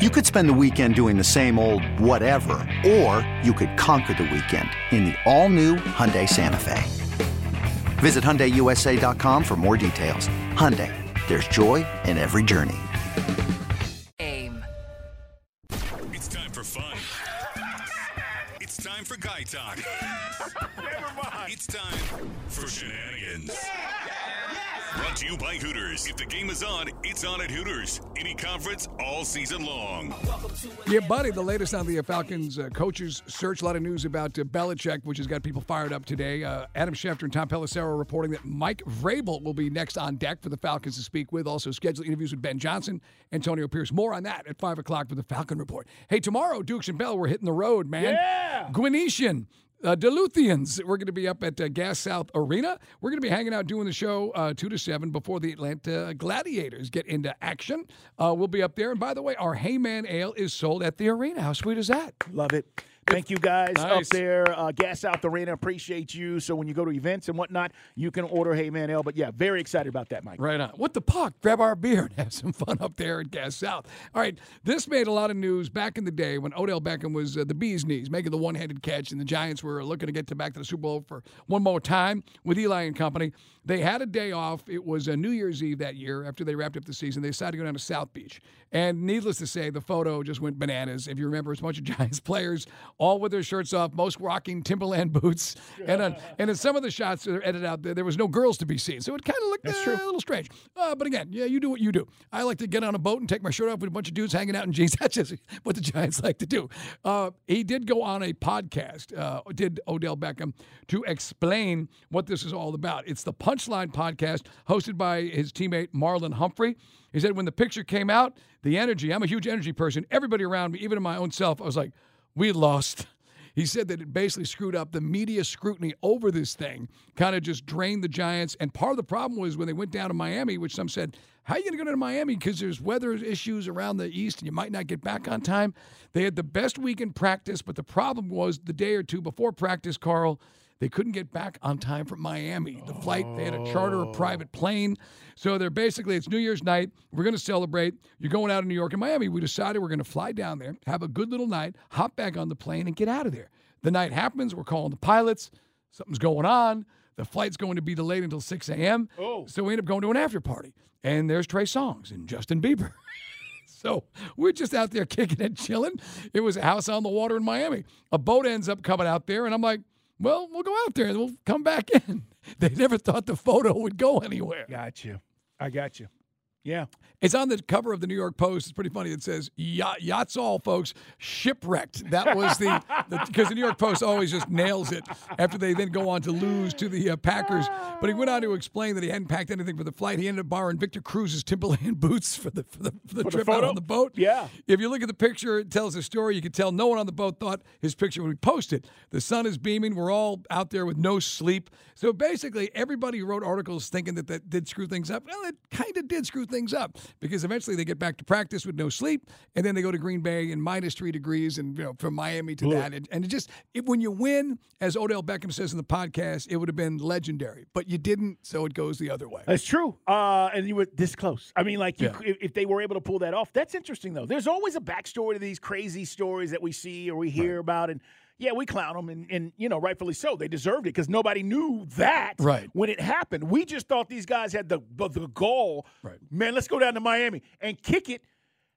You could spend the weekend doing the same old whatever, or you could conquer the weekend in the all-new Hyundai Santa Fe. Visit HyundaiUSA.com for more details. Hyundai, there's joy in every journey. Aim. It's time for fun. It's time for guy talk. Never mind. It's time for shenanigans. Brought to you by Hooters. If the game is on, it's on at Hooters. Any conference all season long. Yeah, buddy, the latest on the Falcons uh, coaches search. A lot of news about uh, Belichick, which has got people fired up today. Uh, Adam Schefter and Tom Pelissero reporting that Mike Vrabel will be next on deck for the Falcons to speak with. Also, scheduled interviews with Ben Johnson, Antonio Pierce. More on that at 5 o'clock for the Falcon Report. Hey, tomorrow, Dukes and Bell, we're hitting the road, man. Yeah. Gwenetian. Uh, Duluthians, we're going to be up at uh, Gas South Arena. We're going to be hanging out doing the show uh, 2 to 7 before the Atlanta Gladiators get into action. Uh, we'll be up there. And by the way, our Heyman Ale is sold at the arena. How sweet is that? Love it. Thank you guys Nice. up there. Uh, Gas South Arena. Appreciate you. So when you go to events and whatnot, you can order Hey Man Ale. But yeah, very excited about that, Mike. Right on. What the puck? Grab our beer and have some fun up there at Gas South. All right. This made a lot of news back in the day when Odell Beckham was uh, the bee's knees, making the one handed catch, and the Giants were looking to get to back to the Super Bowl for one more time with Eli and company. They had a day off. It was a New Year's Eve that year after they wrapped up the season. They decided to go down to South Beach. And needless to say, the photo just went bananas. If you remember, it's a bunch of Giants players, all with their shirts off, most rocking Timberland boots. And, uh, and in some of the shots that are edited out, there, there was no girls to be seen. So it kind of looked uh, a little strange. Uh, but again, yeah, you do what you do. I like to get on a boat and take my shirt off with a bunch of dudes hanging out in jeans. That's just what the Giants like to do. Uh, he did go on a podcast, uh, did Odell Beckham, to explain what this is all about. It's the Punchline podcast hosted by his teammate Marlon Humphrey. He said, when the picture came out, the energy, I'm a huge energy person. Everybody around me, even in my own self, I was like, we lost. He said that it basically screwed up the media scrutiny over this thing, kind of just drained the Giants. And part of the problem was when they went down to Miami, which some said, How are you going to go to Miami? Because there's weather issues around the East and you might not get back on time. They had the best week in practice, but the problem was the day or two before practice, Carl, they couldn't get back on time from Miami. The flight, they had to charter a private plane. So they're basically, it's New Year's night. We're going to celebrate. You're going out of New York and Miami. We decided we're going to fly down there, have a good little night, hop back on the plane, and get out of there. The night happens. We're calling the pilots. Something's going on. The flight's going to be delayed until 6 a.m. Oh. So we end up going to an after party. And there's Trey Songz and Justin Bieber. So we're just out there kicking and chilling. It was a house on the water in Miami. A boat ends up coming out there, and I'm like, well, we'll go out there and we'll come back in. They never thought the photo would go anywhere. Got you. I got you. Yeah. It's on the cover of the New York Post. It's pretty funny. It says Yacht, "Yachts all, folks, shipwrecked." That was the because the, New York Post always just nails it after they then go on to lose to the uh, Packers. But he went on to explain that he hadn't packed anything for the flight. He ended up borrowing Victor Cruz's Timberland boots for the for the, for the For the trip out on the boat. Yeah. If you look at the picture, it tells a story. You can tell no one on the boat thought his picture would be posted. The sun is beaming. We're all out there with no sleep. So basically, everybody who wrote articles thinking that that did screw things up. Well, it kind of did screw things up because eventually they get back to practice with no sleep, and then they go to Green Bay in minus three degrees, and you know from Miami to that, and, and it just it, when you win, as Odell Beckham says in the podcast, it would have been legendary, but you didn't, so it goes the other way. That's true. Uh, and you were this close. I mean, like, you, Yeah. if, if they were able to pull that off, that's interesting, though. There's always a backstory to these crazy stories that we see or we hear about. And yeah, we clown them, and, and you know, rightfully so. They deserved it because nobody knew that Right. when it happened. We just thought these guys had the, the, the goal. Right. Man, let's go down to Miami and kick it.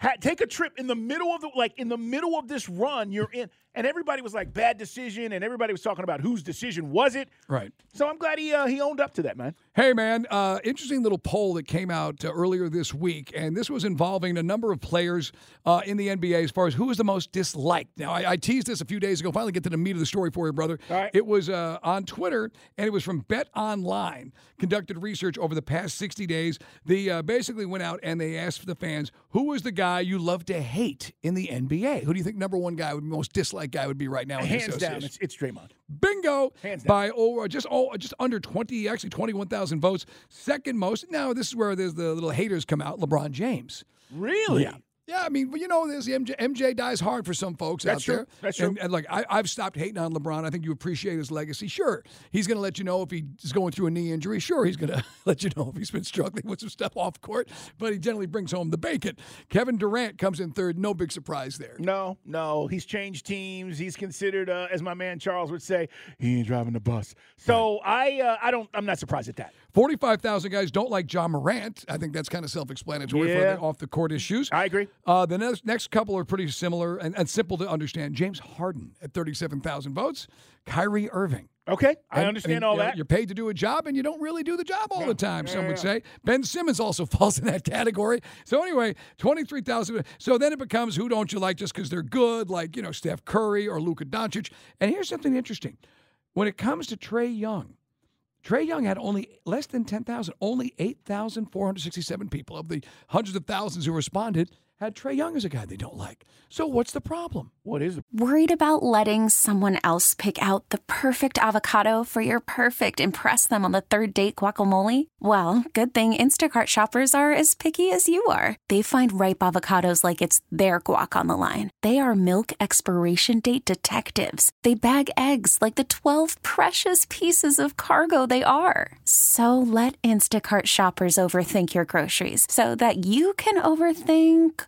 Ha- take a trip in the middle of the like in the middle of this run you're in and everybody was like bad decision and everybody was talking about whose decision was it Right. so i'm glad he uh, he owned up to that man Hey, man, uh, interesting little poll that came out uh, earlier this week, and this was involving a number of players uh, in the NBA as far as who was the most disliked. Now, I, I teased this a few days ago. Finally, get to the meat of the story for you, brother. All right. It was uh, on Twitter, and it was from Bet Online. Conducted research over the past 60 days. They uh, basically went out and they asked the fans who was the guy guy you love to hate in the NBA? Who do you think number one guy, would most disliked guy would be right now? Hands down, it's, it's Draymond. Bingo! Hands down. By over just oh just under twenty, actually twenty one thousand votes. Second most. Now this is where there's the little haters come out. LeBron James. Really? Yeah. Yeah, I mean, but you know, the MJ, MJ dies hard for some folks That's out true. there. That's true. And, and like, I, I've stopped hating on LeBron. I think you appreciate his legacy. Sure, he's going to let you know if he's going through a knee injury. Sure, he's going to let you know if he's been struggling with some stuff off court. But he generally brings home the bacon. Kevin Durant comes in third. No big surprise there. No, no. He's changed teams. He's considered, uh, as my man Charles would say, he ain't driving the bus. So I, uh, I don't. I'm not surprised at that. Forty-five thousand guys don't like Ja Morant. I think that's kind of self-explanatory for the off the court issues. I agree. Uh, the next, next couple are pretty similar and, and simple to understand. James Harden at 37,000 votes. Kyrie Irving. Okay, I And- understand and, all you know, that. You're paid to do a job, and you don't really do the job all the time. Some would say Ben Simmons also falls in that category. So anyway, twenty three thousand. So then it becomes who don't you like just because they're good, like you know Steph Curry or Luka Doncic. And here's something interesting: when it comes to Trae Young, Trae Young had only less than ten thousand, only eight thousand four hundred sixty seven people of the hundreds of thousands who responded had Trae Young as a guy they don't like. So what's the problem? What is it? Worried about letting someone else pick out the perfect avocado for your perfect impress them on the third date guacamole? Well, good thing Instacart shoppers are as picky as you are. They find ripe avocados like it's their guac on the line. They are milk expiration date detectives. They bag eggs like the 12 precious pieces of cargo they are. So let Instacart shoppers overthink your groceries so that you can overthink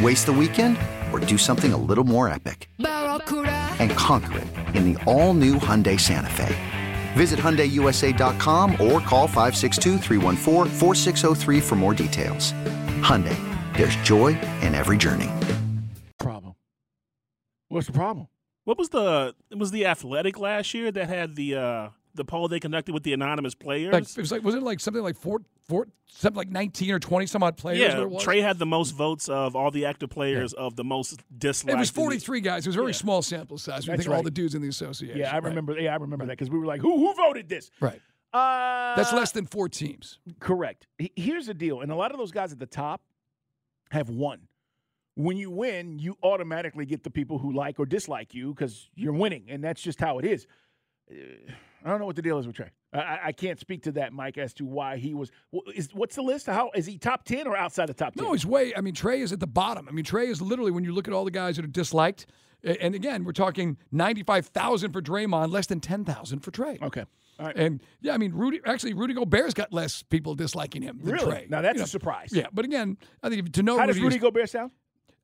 Waste the weekend or do something a little more epic? And conquer it in the all new Hyundai Santa Fe. Visit HyundaiUSA.com or call 562-314-4603 for more details. Hyundai, there's joy in every journey. Problem. What's the problem? What was the? It was the Athletic last year that had the uh the poll they conducted with the anonymous players. Like, it was like, was it like something like four, four, something like 19 or 20 some odd players? yeah, what it was? Trae had the most votes of all the active players of the most disliked. It was 43 guys. It was a very Yeah. small sample size. We That's think of all right. the dudes in the association. Yeah, I Right. remember. Yeah, I remember that because we were like, "Who who voted this?" Right. Uh, That's less than four teams. Correct. Here's the deal, and a lot of those guys at the top have won. When you win, you automatically get the people who like or dislike you because you're winning, and that's just how it is. I don't know what the deal is with Trae. I- I, can't speak to that, Mike, as to why he was. Is what's the list? How is he top ten or outside the top ten? No, he's way. I mean, Trae is at the bottom. I mean, Trae is literally when you look at all the guys that are disliked. And again, we're talking ninety-five thousand for Draymond, less than ten thousand for Trae. okay. All right. And yeah, I mean, Rudy. Actually, Rudy Gobert's got less people disliking him than Really? Trae. Now that's You a know, surprise. Yeah, but again, I think to know How does Rudy Rudy is- Gobert sound?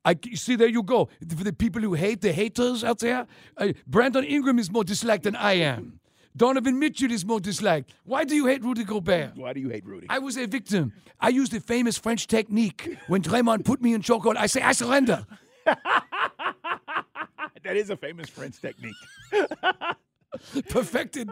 I see. There you go. For the people who hate the haters out there, uh, Brandon Ingram is more disliked than I am. Donovan Mitchell is more disliked. Why do you hate Rudy Gobert? Why do you hate Rudy? I was a victim. I used the famous French technique. When Draymond put me in chokehold, I say, I surrender. that is a famous French technique. perfected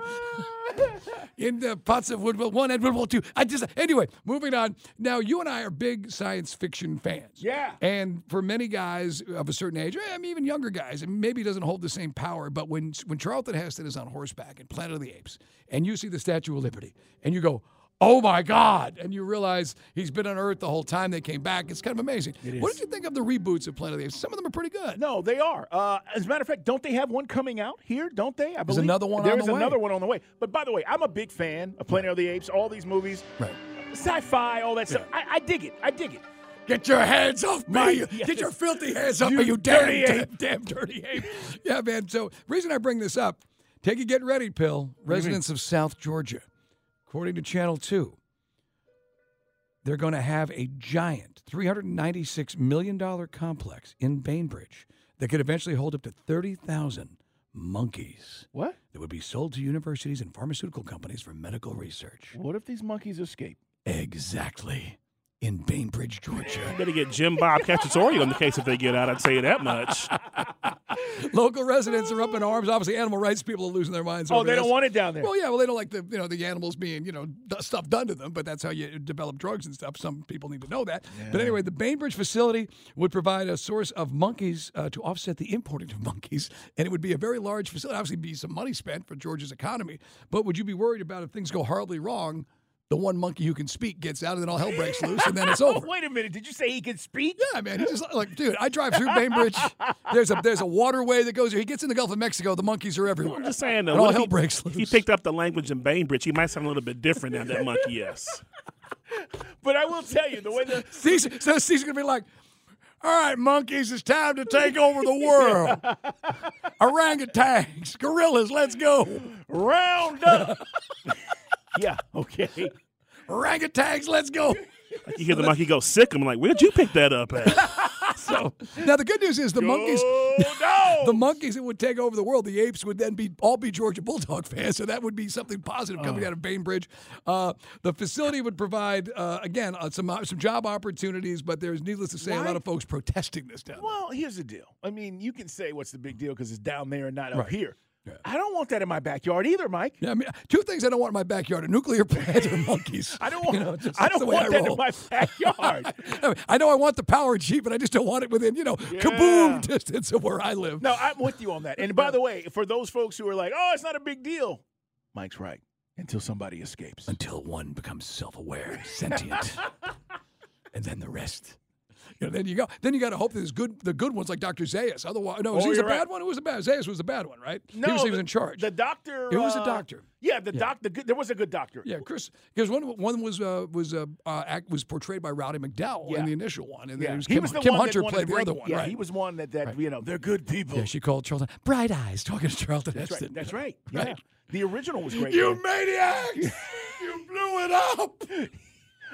in the pots of Woodville one and Woodville two. I just anyway, moving on. Now you and I are big science fiction fans. Yeah. And for many guys of a certain age, eh, I mean, even younger guys, it maybe doesn't hold the same power. But when when Charlton Heston is on horseback in Planet of the Apes, and you see the Statue of Liberty, and you go. Oh my God! And you realize he's been on Earth the whole time. They came back. It's kind of amazing. What did you think of the reboots of Planet of the Apes? Some of them are pretty good. No, they are. Uh, as a matter of fact, don't they have one coming out here? Don't they? I believe There's another one There on is the way. another one on the way. But by the way, I'm a big fan of Planet of the Apes. All these movies, Right. sci-fi, all that stuff. I, I dig it. I dig it. Get your hands off me! yes. Get your filthy hands off You me, you damn, dirty damn, ape. damn dirty ape! Yeah, man. So, reason I bring this up, take a get ready pill. Residents of South Georgia, according to Channel Two, they're going to have a giant, three hundred ninety-six million dollar complex in Bainbridge that could eventually hold up to thirty thousand monkeys What? that would be sold to universities and pharmaceutical companies for medical research. What if these monkeys escape? Exactly. In Bainbridge, Georgia. Better get Jim Bob Cacciatore on the case if they get out. I'd say that much. Local residents are up in arms. Obviously, animal rights people are losing their minds. Oh, they don't want it down there. Well, yeah, well, they don't like the you know the animals being you know stuff done to them, but that's how you develop drugs and stuff. Some people need to know that. But anyway, the Bainbridge facility would provide a source of monkeys uh, to offset the importing of monkeys, and it would be a very large facility. Obviously, be some money spent for Georgia's economy. But would you be worried about if things go horribly wrong? The one monkey who can speak gets out, and then all hell breaks loose, and then it's oh, over. Wait a minute. Did you say he can speak? Yeah, man. He just like, dude. I drive through Bainbridge. There's a there's a waterway that goes here. He gets in the Gulf of Mexico. The monkeys are everywhere. I'm just saying, though. And all hell he, breaks if He picked up the language in Bainbridge. He might sound a little bit different than that monkey. Yes. But I will tell you the way the Caesar, so Caesar's gonna be like, "All right, monkeys, it's time to take over the world. Orangutans, gorillas, let's go. round up. yeah. Okay. Orangutans, let's go." Like you hear the monkey go sick. I'm like, where'd you pick that up at? So now the good news is the monkeys. Oh. The monkeys that would take over the world, the apes would then be all be Georgia Bulldog fans, so that would be something positive coming Oh. out of Bainbridge. Uh, the facility would provide uh, again uh, some uh, some job opportunities, but there's needless to say a lot of folks protesting this down. there. Well, here's the deal. I mean, you can say what's the big deal because it's down there and not up here. Yeah. I don't want that in my backyard either, Mike. Yeah, I mean, two things I don't want in my backyard: a nuclear plant or monkeys. I don't want. You know, just- I don't want I that in my backyard. I, mean, I know I want the power jeep, but I just don't want it within, you know, Yeah. kaboom distance of where I live. no, I'm with you on that. And by the way, for those folks who are like, "Oh, it's not a big deal," Mike's right. Until somebody escapes. Until one becomes self-aware, sentient, and then the rest. You know, then you go. Then you got to hope there's good, the good ones like Dr. Zaius. Otherwise, no, was Oh, he the you're bad right. one? Who was the bad? Zaius was the bad one, right? No, he was, he was in charge. The doctor. It was a uh, doctor. Yeah, the doc. The good, there was a good doctor. yeah, Chris. Because one one was uh, was uh, uh, act, was portrayed by Roddy McDowall Yeah. in the initial one, and then Yeah, it was he Kim, was the Kim one Hunter played the bring- other one. Yeah, right. he was one that that you know they're good people. Yeah, she called Charlton Bright Eyes talking to Charlton That's Heston. right. That's right. Yeah. Right. The original was great. You man. maniacs! you blew it up.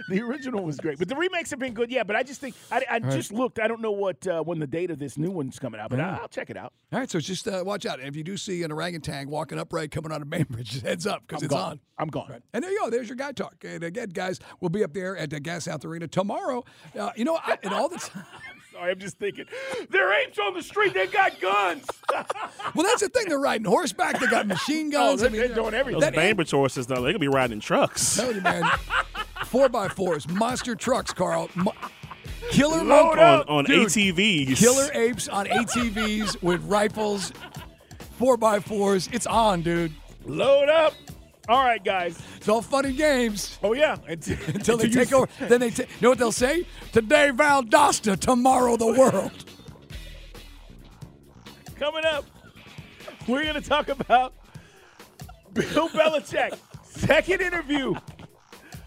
The original was great, but the remakes have been good. Yeah, but I just think I, I just looked. I don't know what uh, when the date of this new one's coming out, but I, I'll check it out. All right, so just uh, watch out. And if you do see an orangutan walking upright coming out of Bainbridge, just heads up because I'm it's gone. on. I'm gone. Right. And there you go. There's your guy talk. And again, guys, we'll be up there at the Gas South Arena tomorrow. Uh, you know, I, and all the time. Sorry, I'm just thinking. There are apes on the street. They got guns. Well, that's the thing. They're riding horseback. They got machine guns. they're- I mean, they're doing everything. Those That- Bainbridge horses, though, they could be riding trucks. Tell you, man. Four by fours, monster trucks, Carl. Mo- killer Load up. on Dude, ATVs. Killer apes on ATVs with rifles, four by fours. It's on, dude. Load up. All right, guys. It's all fun and games. Oh yeah. Until, until they take over. Then they ta- you know what they'll say? Today Valdosta, tomorrow the world. Coming up, we're going to talk about Bill Belichick. Second interview.